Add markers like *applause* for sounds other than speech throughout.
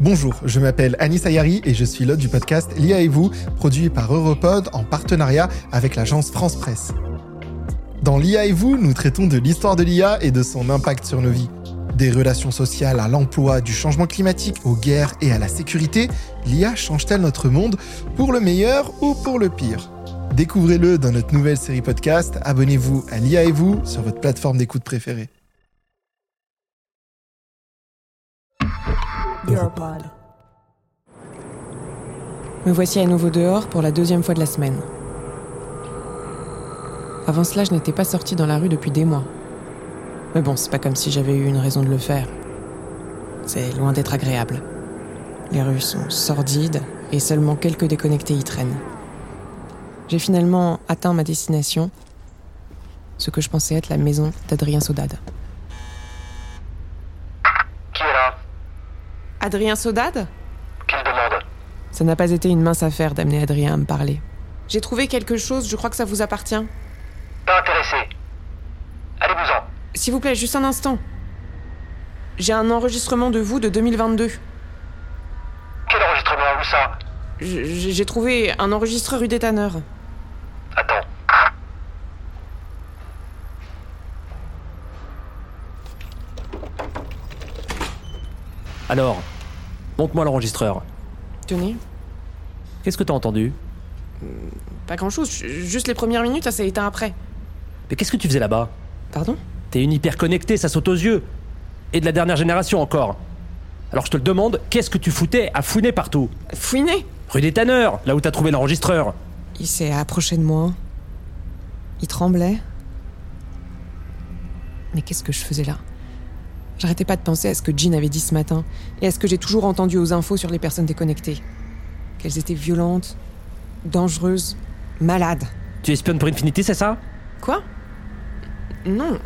Bonjour, je m'appelle Anis Ayari et je suis l'hôte du podcast L'IA et vous, produit par Europod en partenariat avec l'agence France Presse. Dans L'IA et vous, nous traitons de l'histoire de l'IA et de son impact sur nos vies. Des relations sociales à l'emploi, du changement climatique aux guerres et à la sécurité, l'IA change-t-elle notre monde pour le meilleur ou pour le pire? Découvrez-le dans notre nouvelle série podcast. Abonnez-vous à l'IA et vous sur votre plateforme d'écoute préférée. Me voici à nouveau dehors pour la deuxième fois de la semaine. Avant cela, je n'étais pas sortie dans la rue depuis des mois. Mais bon, c'est pas comme si j'avais eu une raison de le faire. C'est loin d'être agréable. Les rues sont sordides et seulement quelques déconnectés y traînent. J'ai finalement atteint ma destination, ce que je pensais être la maison d'Adrien Saudade. Qui est là Adrien Saudade Qui demande Ça n'a pas été une mince affaire d'amener Adrien à me parler. J'ai trouvé quelque chose, je crois que ça vous appartient. Pas intéressé. Allez-vous-en. S'il vous plaît, juste un instant. J'ai un enregistrement de vous de 2022. Quel enregistrement? Où ça? J'ai trouvé un enregistreur rue des Tanneurs. Alors, montre-moi l'enregistreur. Tenez, Qu'est-ce que t'as entendu? Pas grand chose, juste les premières minutes, ça s'est éteint après. Mais qu'est-ce que tu faisais là-bas? Pardon? T'es une hyper connectée, ça saute aux yeux. Et de la dernière génération encore. Alors je te le demande, qu'est-ce que tu foutais à fouiner partout? Fouiné Rue des Tanneurs, là où t'as trouvé l'enregistreur. Il s'est approché de moi. Il tremblait. Mais qu'est-ce que je faisais là? J'arrêtais pas de penser à ce que Jean avait dit ce matin et à ce que j'ai toujours entendu aux infos sur les personnes déconnectées. Qu'elles étaient violentes, dangereuses, malades. Tu espionnes pour Infinity, c'est ça? Quoi? Non.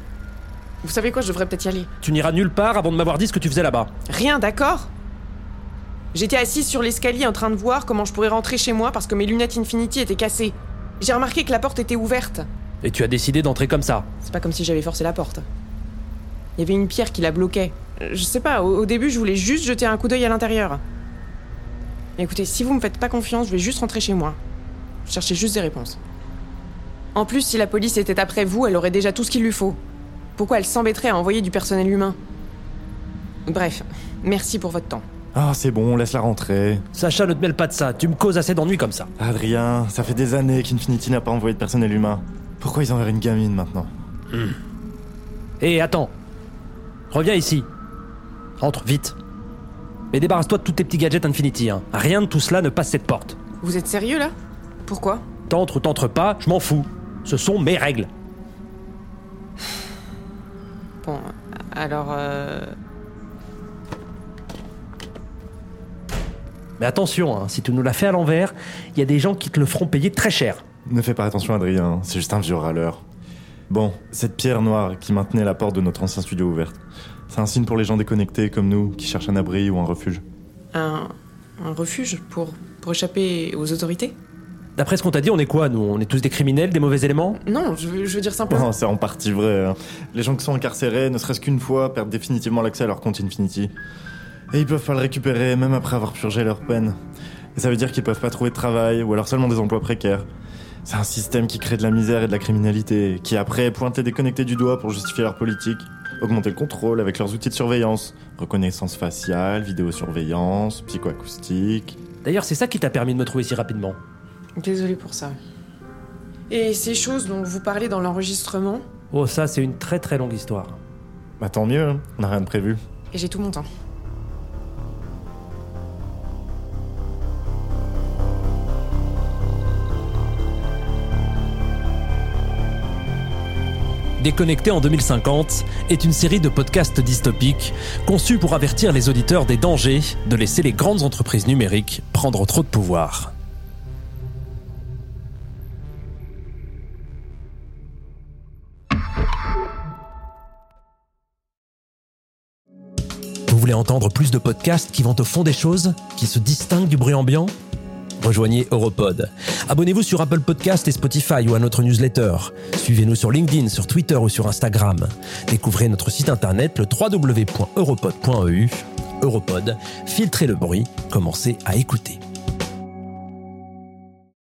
Vous savez quoi, je devrais peut-être y aller. Tu n'iras nulle part avant de m'avoir dit ce que tu faisais là-bas. Rien, d'accord? J'étais assise sur l'escalier en train de voir comment je pourrais rentrer chez moi parce que mes lunettes Infinity étaient cassées. J'ai remarqué que la porte était ouverte. Et tu as décidé d'entrer comme ça. C'est pas comme si j'avais forcé la porte. Il y avait une pierre qui la bloquait. Euh, Je sais pas, au, au début, je voulais juste jeter un coup d'œil à l'intérieur. Mais écoutez, si vous me faites pas confiance, je vais juste rentrer chez moi. Je cherchais juste des réponses. En plus, si la police était après vous, elle aurait déjà tout ce qu'il lui faut. Pourquoi elle s'embêterait à envoyer du personnel humain? Bref, merci pour votre temps. Ah, c'est bon, laisse-la rentrer. Sacha, ne te mêle pas de ça, tu me causes assez d'ennuis comme ça. Adrien, ça fait des années qu'Infinity n'a pas envoyé de personnel humain. Pourquoi ils enverraient une gamine maintenant? Hé, attends. Reviens ici. Entre, vite. Mais débarrasse-toi de tous tes petits gadgets Infinity, hein. Rien de tout cela ne passe cette porte. Vous êtes sérieux là? Pourquoi? T'entres ou t'entres pas, je m'en fous. Ce sont mes règles. Bon, alors... Euh... Mais attention, hein, si tu nous l'as fait à l'envers, il y a des gens qui te le feront payer très cher. Ne fais pas attention, Adrien, c'est juste un vieux râleur. Bon, cette pierre noire qui maintenait la porte de notre ancien studio ouverte, c'est un signe pour les gens déconnectés comme nous qui cherchent un abri ou un refuge. Un, un refuge pour, pour échapper aux autorités? D'après ce qu'on t'a dit, on est quoi, nous? On est tous des criminels, des mauvais éléments? Non, je veux, je veux dire simplement... *laughs* Bon, c'est en partie vrai. hein. Les gens qui sont incarcérés, ne serait-ce qu'une fois, perdent définitivement l'accès à leur compte Infinity. Et ils peuvent pas le récupérer, même après avoir purgé leur peine. Et ça veut dire qu'ils peuvent pas trouver de travail, ou alors seulement des emplois précaires. C'est un système qui crée de la misère et de la criminalité, qui après pointe les déconnectés du doigt pour justifier leur politique, augmenter le contrôle avec leurs outils de surveillance, reconnaissance faciale, vidéosurveillance, psychoacoustique. D'ailleurs, c'est ça qui t'a permis de me trouver si rapidement. Désolée pour ça. Et ces choses dont vous parlez dans l'enregistrement, Oh, ça, c'est une très très longue histoire. Bah tant mieux, hein. on n'a rien de prévu. et j'ai tout mon temps. Déconnecté en 2050 est une série de podcasts dystopiques conçus pour avertir les auditeurs des dangers de laisser les grandes entreprises numériques prendre trop de pouvoir. Vous voulez entendre plus de podcasts qui vont au fond des choses, qui se distinguent du bruit ambiant? Rejoignez Europod. Abonnez-vous sur Apple Podcast et Spotify ou à notre newsletter. Suivez-nous sur LinkedIn, sur Twitter ou sur Instagram. Découvrez notre site internet le www.europod.eu. Europod. Filtrez le bruit, commencez à écouter.